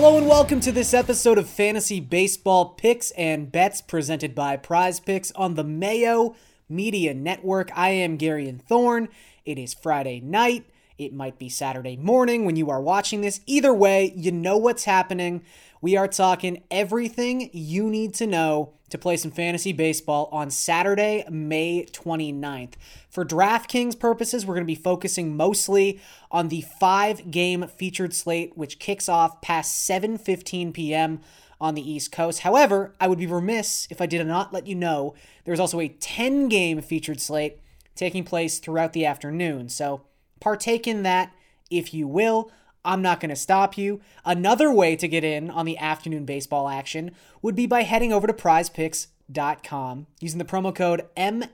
Hello and welcome to this episode of Fantasy Baseball Picks and Bets presented by Prize Picks on the Mayo Media Network. I am Gary and Thorne. It is Friday night. It might be Saturday morning when you are watching this. Either way, you know what's happening. We are talking everything you need to know to play some fantasy baseball on Saturday, May 29th. For DraftKings purposes, we're going to be focusing mostly on the 5-game featured slate which kicks off past 7:15 p.m. on the East Coast. However, I would be remiss if I did not let you know there's also a 10-game featured slate taking place throughout the afternoon. So, partake in that if you will. I'm not going to stop you. Another way to get in on the afternoon baseball action would be by heading over to prizepicks.com using the promo code MMNMLB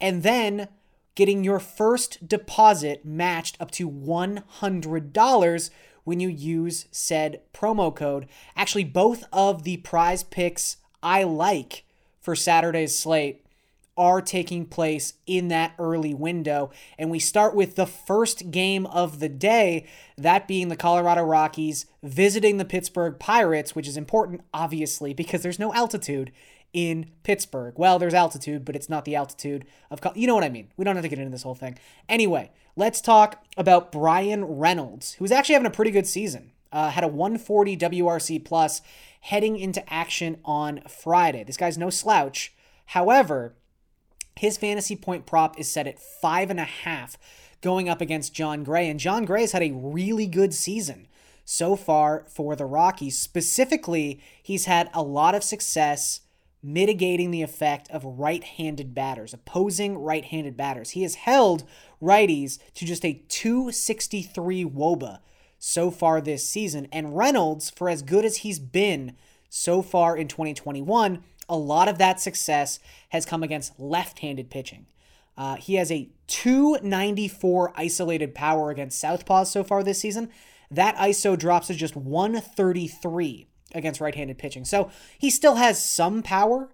and then getting your first deposit matched up to $100 when you use said promo code. Actually, both of the prize picks I like for Saturday's slate are taking place in that early window. And we start with the first game of the day, that being the Colorado Rockies visiting the Pittsburgh Pirates, which is important, obviously, because there's no altitude in Pittsburgh. Well, there's altitude, but it's not the altitude of, you know what I mean. We don't have to get into this whole thing. Anyway, let's talk about Bryan Reynolds, who's actually having a pretty good season. Uh, had a 140 WRC plus heading into action on Friday. This guy's no slouch. However, his fantasy point prop is set at five and a half going up against Jon Gray. And Jon Gray has had a really good season so far for the Rockies. Specifically, he's had a lot of success mitigating the effect of right handed batters, opposing right handed batters. He has held righties to just a 263 Woba so far this season. And Reynolds, for as good as he's been so far in 2021, a lot of that success has come against left handed pitching. Uh, he has a 294 isolated power against Southpaws so far this season. That ISO drops to just 133 against right handed pitching. So he still has some power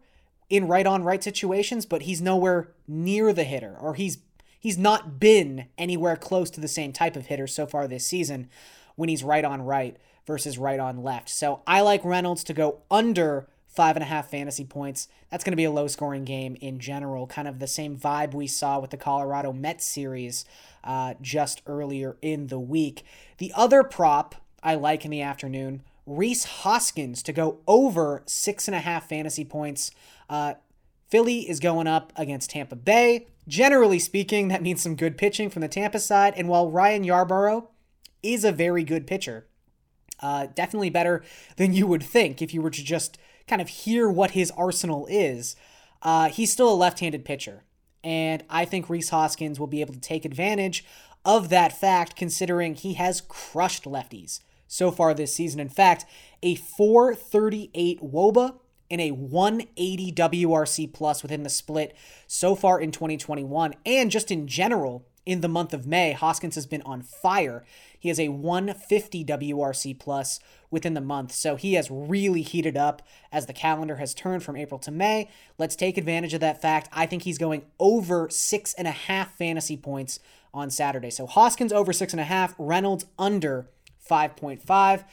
in right on right situations, but he's nowhere near the hitter, or he's he's not been anywhere close to the same type of hitter so far this season when he's right on right versus right on left. So I like Reynolds to go under five and a half fantasy points. That's going to be a low scoring game in general, kind of the same vibe we saw with the Colorado Mets series uh, just earlier in the week. The other prop I like in the afternoon Rhys Hoskins to go over six and a half fantasy points. Uh, Philly is going up against Tampa Bay. Generally speaking, that means some good pitching from the Tampa side. And while Ryan Yarbrough is a very good pitcher, uh, definitely better than you would think if you were to just kind of hear what his arsenal is, uh, he's still a left handed pitcher. And I think Rhys Hoskins will be able to take advantage of that fact, considering he has crushed lefties so far this season. In fact, a 438 Woba and a 180 WRC plus within the split so far in 2021. And just in general, in the month of May, Hoskins has been on fire. He has a 150 WRC plus within the month, so he has really heated up as the calendar has turned from April to May. Let's take advantage of that fact. I think he's going over six and a half fantasy points on Saturday. So Hoskins over six and a half, Reynolds under 5.5.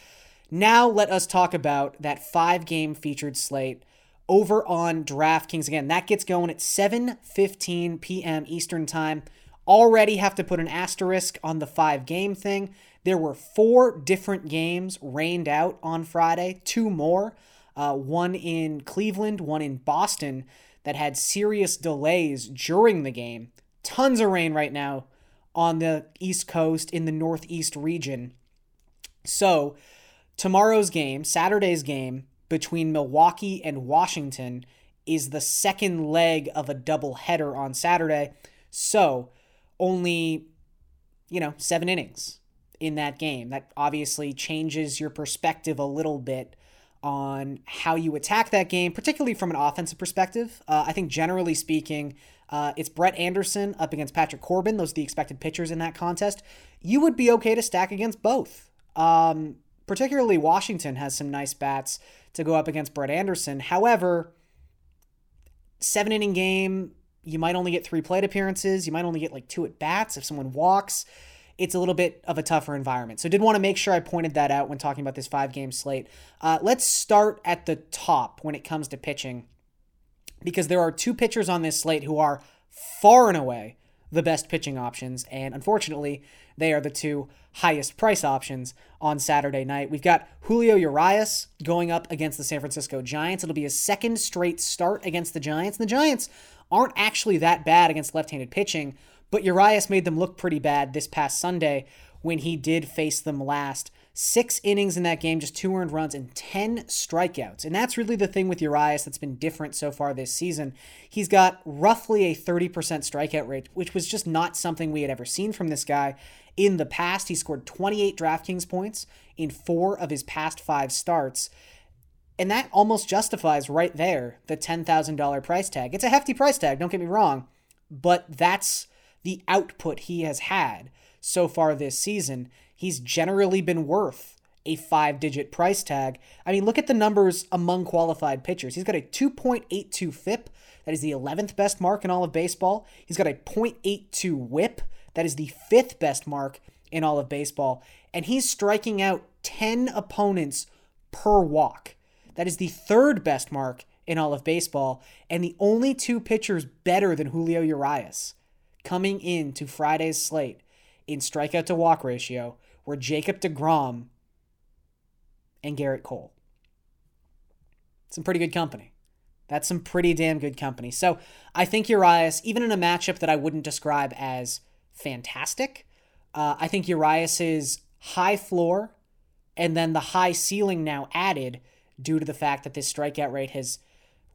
Now let us talk about that five game featured slate over on DraftKings. Again, that gets going at 7:15 p.m. Eastern Time already have to put an asterisk on the five game thing. There were four different games rained out on Friday, two more, uh, one in Cleveland, one in Boston, that had serious delays during the game. Tons of rain right now on the East Coast in the Northeast region. So, tomorrow's game, Saturday's game between Milwaukee and Washington, is the second leg of a double header on Saturday. So, only, you know, seven innings in that game. That obviously changes your perspective a little bit on how you attack that game, particularly from an offensive perspective. Uh, I think generally speaking, uh, it's Brett Anderson up against Patrick Corbin. Those are the expected pitchers in that contest. You would be okay to stack against both. Um, particularly Washington has some nice bats to go up against Brett Anderson. However, seven inning game, you might only get three plate appearances. You might only get like two at bats if someone walks. It's a little bit of a tougher environment. So, did want to make sure I pointed that out when talking about this five game slate. Uh, let's start at the top when it comes to pitching, because there are two pitchers on this slate who are far and away the best pitching options. And unfortunately, they are the two highest price options on Saturday night. We've got Julio Urias going up against the San Francisco Giants. It'll be a second straight start against the Giants. And the Giants aren't actually that bad against left handed pitching, but Urias made them look pretty bad this past Sunday when he did face them last. Six innings in that game, just two earned runs and 10 strikeouts. And that's really the thing with Urias that's been different so far this season. He's got roughly a 30% strikeout rate, which was just not something we had ever seen from this guy. In the past, he scored 28 DraftKings points in four of his past five starts. And that almost justifies right there the $10,000 price tag. It's a hefty price tag, don't get me wrong, but that's the output he has had so far this season he's generally been worth a five digit price tag. I mean, look at the numbers among qualified pitchers. He's got a 2.82 FIP, that is the 11th best mark in all of baseball. He's got a 0.82 whip, that is the fifth best mark in all of baseball. And he's striking out 10 opponents per walk. That is the third best mark in all of baseball, and the only two pitchers better than Julio Urias coming into Friday's slate in strikeout to walk ratio were Jacob DeGrom and Gerrit Cole. Some pretty good company. That's some pretty damn good company. So I think Urias, even in a matchup that I wouldn't describe as fantastic, uh, I think Urias's high floor and then the high ceiling now added due to the fact that this strikeout rate has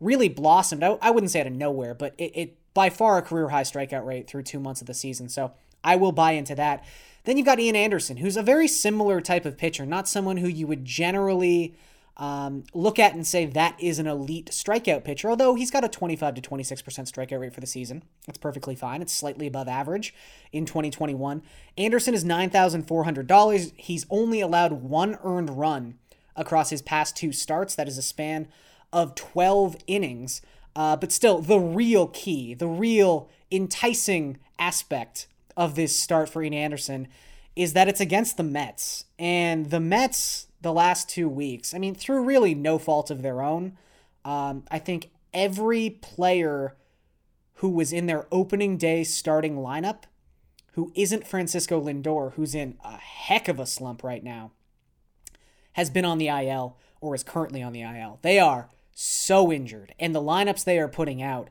really blossomed. I, I wouldn't say out of nowhere, but it, it by far a career high strikeout rate through two months of the season. So I will buy into that. Then you've got Ian Anderson, who's a very similar type of pitcher, not someone who you would generally um, look at and say that is an elite strikeout pitcher, although he's got a 25 to 26% strikeout rate for the season. That's perfectly fine. It's slightly above average in 2021. Anderson is $9,400. He's only allowed one earned run across his past two starts. That is a span of 12 innings. Uh, but still, the real key, the real enticing aspect of this start for Ian Anderson is that it's against the Mets. And the Mets, the last two weeks, I mean, through really no fault of their own, um, I think every player who was in their opening day starting lineup, who isn't Francisco Lindor, who's in a heck of a slump right now, has been on the IL or is currently on the IL. They are so injured. And the lineups they are putting out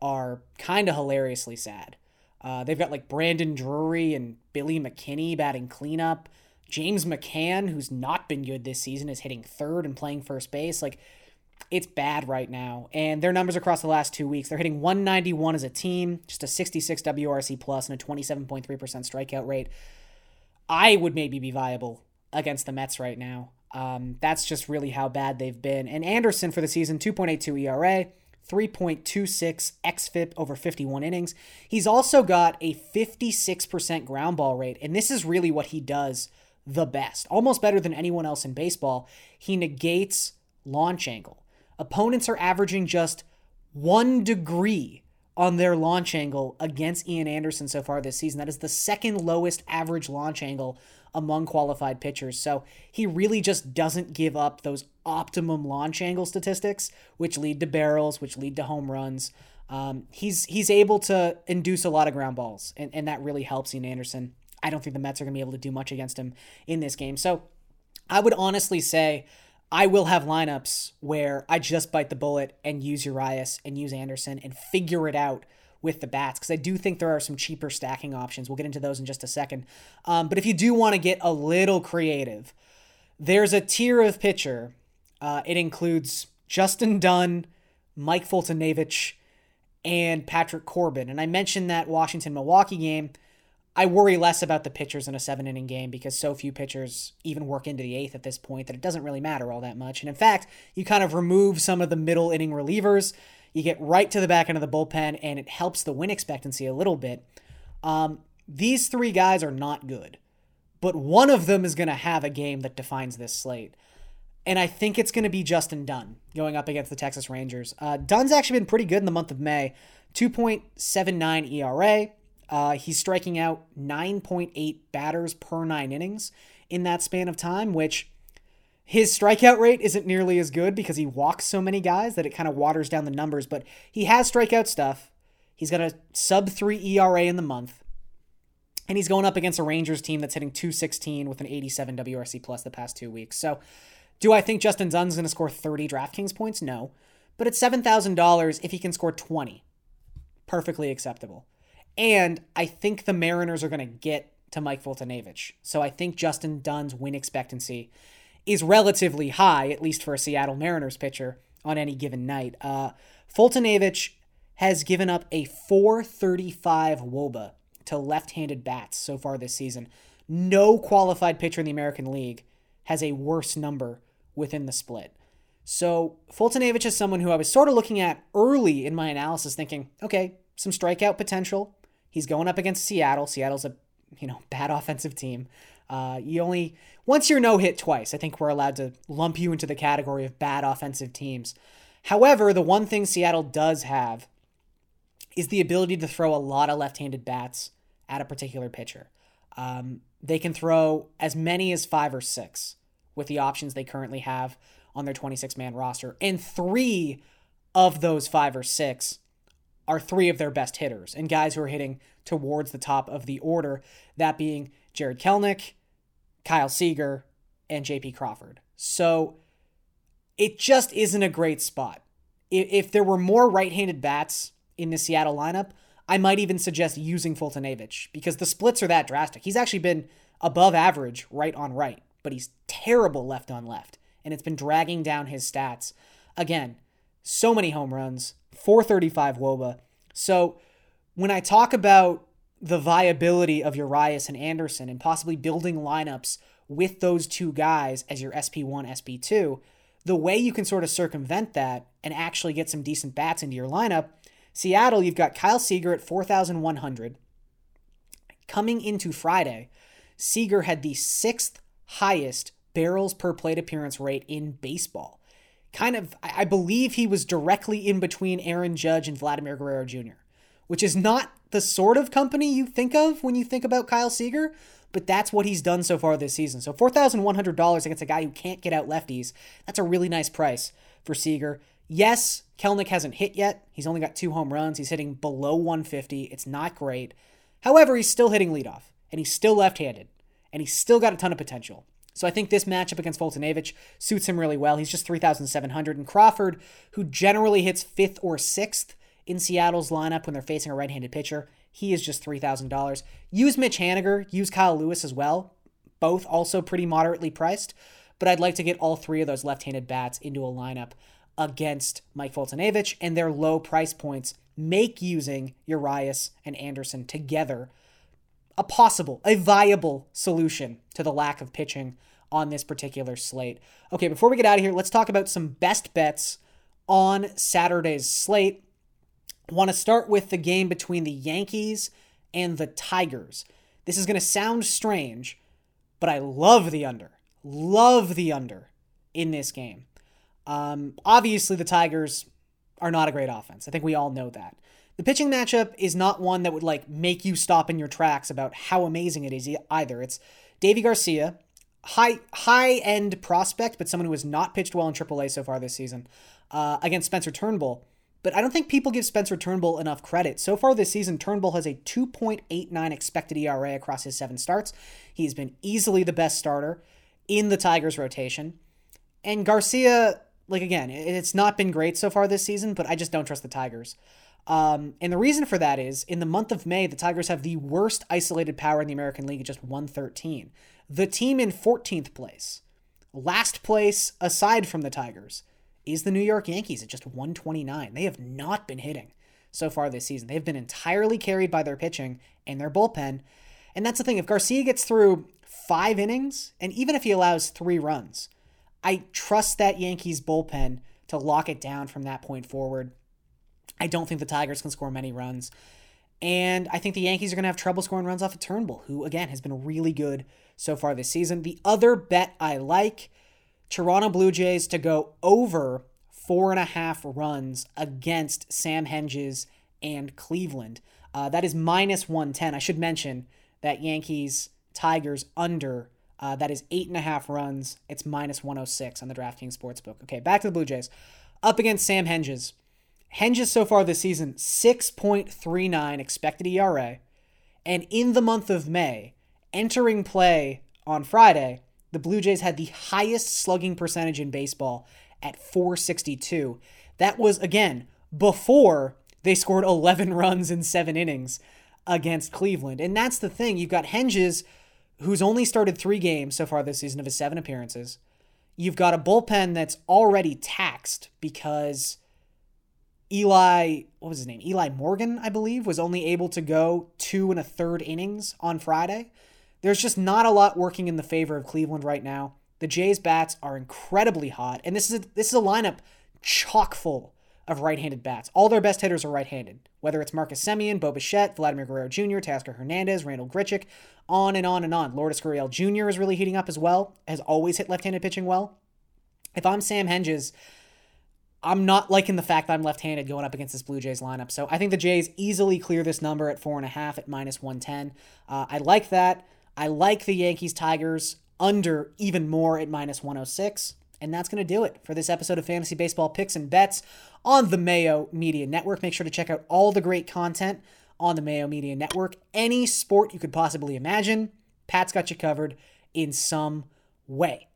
are kind of hilariously sad. Uh, they've got like Brandon Drury and Billy McKinney batting cleanup. James McCann, who's not been good this season, is hitting third and playing first base. Like, it's bad right now. And their numbers across the last two weeks, they're hitting 191 as a team, just a 66 WRC plus and a 27.3% strikeout rate. I would maybe be viable against the Mets right now. Um, that's just really how bad they've been. And Anderson for the season, 2.82 ERA, 3.26 xFIP over 51 innings. He's also got a 56% ground ball rate, and this is really what he does the best, almost better than anyone else in baseball. He negates launch angle. Opponents are averaging just one degree on their launch angle against Ian Anderson so far this season. That is the second lowest average launch angle among qualified pitchers. So he really just doesn't give up those optimum launch angle statistics, which lead to barrels, which lead to home runs. Um, he's he's able to induce a lot of ground balls, and, and that really helps Ian Anderson. I don't think the Mets are going to be able to do much against him in this game. So I would honestly say I will have lineups where I just bite the bullet and use Urias and use Anderson and figure it out with the bats because I do think there are some cheaper stacking options. We'll get into those in just a second. Um, but if you do want to get a little creative, there's a tier of pitcher. Uh, it includes Justin Dunn, Mike Foltynewicz, and Patrick Corbin. And I mentioned that Washington Milwaukee game. I worry less about the pitchers in a seven inning game because so few pitchers even work into the eighth at this point that it doesn't really matter all that much. And in fact, you kind of remove some of the middle inning relievers you get right to the back end of the bullpen, and it helps the win expectancy a little bit. Um, these three guys are not good, but one of them is going to have a game that defines this slate. And I think it's going to be Justin Dunn going up against the Texas Rangers. Uh, Dunn's actually been pretty good in the month of May 2.79 ERA, Uh, he's striking out 9.8 batters per nine innings in that span of time, which his strikeout rate isn't nearly as good because he walks so many guys that it kind of waters down the numbers, but he has strikeout stuff. He's got a sub 3 ERA in the month. And he's going up against a Rangers team that's hitting 216 with an 87 WRC plus the past two weeks. So, do I think Justin Dunn's going to score 30 DraftKings points? No. But at $7,000, if he can score 20, perfectly acceptable. And I think the Mariners are going to get to Mike Foltynewicz. So I think Justin Dunn's win expectancy is relatively high, at least for a Seattle Mariners pitcher on any given night. Uh, Foltynewicz has given up a 435 Woba to left handed bats so far this season. No qualified pitcher in the American League has a worse number within the split. So Foltynewicz is someone who I was sort of looking at early in my analysis, thinking, okay, some strikeout potential. He's going up against Seattle. Seattle's a you know bad offensive team. Uh, you only once you're no hit twice, I think we're allowed to lump you into the category of bad offensive teams. However, the one thing Seattle does have is the ability to throw a lot of left-handed bats at a particular pitcher. Um, they can throw as many as five or six with the options they currently have on their 26 man roster. And three of those five or six are three of their best hitters and guys who are hitting towards the top of the order, that being Jarred Kelenic, Kyle Seager, and JP Crawford. So it just isn't a great spot. If there were more right handed bats in the Seattle lineup, I might even suggest using Foltynewicz because the splits are that drastic. He's actually been above average right on right, but he's terrible left on left and it's been dragging down his stats. Again, so many home runs, 435 Woba. So when I talk about the viability of Urias and Anderson and possibly building lineups with those two guys as your SP1, SP2, the way you can sort of circumvent that and actually get some decent bats into your lineup, Seattle, you've got Kyle Seager at 4,100. Coming into Friday, Seager had the sixth highest barrels per plate appearance rate in baseball. Kind of, I believe he was directly in between Aaron Judge and Vladimir Guerrero Jr., which is not the sort of company you think of when you think about Kyle Seager, but that's what he's done so far this season. So $4,100 against a guy who can't get out lefties, that's a really nice price for Seager. Yes, Kelenic hasn't hit yet. He's only got two home runs. He's hitting below 150. It's not great. However, he's still hitting leadoff, and he's still left handed, and he's still got a ton of potential. So I think this matchup against Foltynewicz suits him really well. He's just 3,700. And Crawford, who generally hits fifth or sixth in Seattle's lineup when they're facing a right handed pitcher, he is just $3,000. Use Mitch Haniger, use Kyle Lewis as well. Both also pretty moderately priced. But I'd like to get all three of those left handed bats into a lineup against Mike Foltynewicz, and their low price points make using Urias and Anderson together a possible, a viable solution to the lack of pitching on this particular slate. Okay, before we get out of here, let's talk about some best bets on Saturday's slate. Want to start with the game between the Yankees and the Tigers. This is going to sound strange, but I love the under. Love the under in this game. Um, obviously, the Tigers are not a great offense. I think we all know that. The pitching matchup is not one that would like make you stop in your tracks about how amazing it is either. It's Deivi Garcia, high high end prospect, but someone who has not pitched well in AAA so far this season, uh, against Spencer Turnbull. But I don't think people give Spencer Turnbull enough credit. So far this season, Turnbull has a 2.89 expected ERA across his seven starts. He's been easily the best starter in the Tigers rotation. And Garcia, like again, it's not been great so far this season, but I just don't trust the Tigers. Um, and the reason for that is in the month of May, the Tigers have the worst isolated power in the American League at just 113. The team in 14th place, last place aside from the Tigers, is the New York Yankees at just 129. They have not been hitting so far this season. They've been entirely carried by their pitching and their bullpen. And that's the thing. If Garcia gets through five innings, and even if he allows three runs, I trust that Yankees bullpen to lock it down from that point forward. I don't think the Tigers can score many runs. And I think the Yankees are going to have trouble scoring runs off of Turnbull, who, again, has been really good so far this season. The other bet I like Toronto Blue Jays to go over four and a half runs against Sam Hentges and Cleveland. Uh, that is minus 110. I should mention that Yankees Tigers under. Uh, that is eight and a half runs. It's minus 106 on the DraftKings Sportsbook. Okay, back to the Blue Jays. Up against Sam Hentges. Hentges so far this season, 6.39 expected ERA. And in the month of May, entering play on Friday, the Blue Jays had the highest slugging percentage in baseball at 462. That was, again, before they scored 11 runs in seven innings against Cleveland. And that's the thing. You've got Hentges, who's only started three games so far this season of his seven appearances. You've got a bullpen that's already taxed because Eli, what was his name? Eli Morgan, I believe, was only able to go two and a third innings on Friday. There's just not a lot working in the favor of Cleveland right now. The Jays bats are incredibly hot, and this is a, this is a lineup chock full of right-handed bats. All their best hitters are right-handed, whether it's Marcus Semien, Bo Bichette, Vladimir Guerrero Jr., Teoscar Hernandez, Randal Grichuk, on and on and on. Lourdes Gurriel Jr. is really heating up as well, has always hit left-handed pitching well. If I'm Sam Hentges, I'm not liking the fact that I'm left-handed going up against this Blue Jays lineup. So I think the Jays easily clear this number at four and a half at minus 110. Uh, I like that. I like the Yankees Tigers under even more at minus 106. And that's going to do it for this episode of Fantasy Baseball Picks and Bets on the Mayo Media Network. Make sure to check out all the great content on the Mayo Media Network. Any sport you could possibly imagine, Pat's got you covered in some way.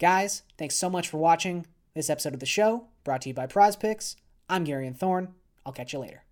Guys, thanks so much for watching this episode of the show, brought to you by Prize Picks. I'm Gary and Thorne. I'll catch you later.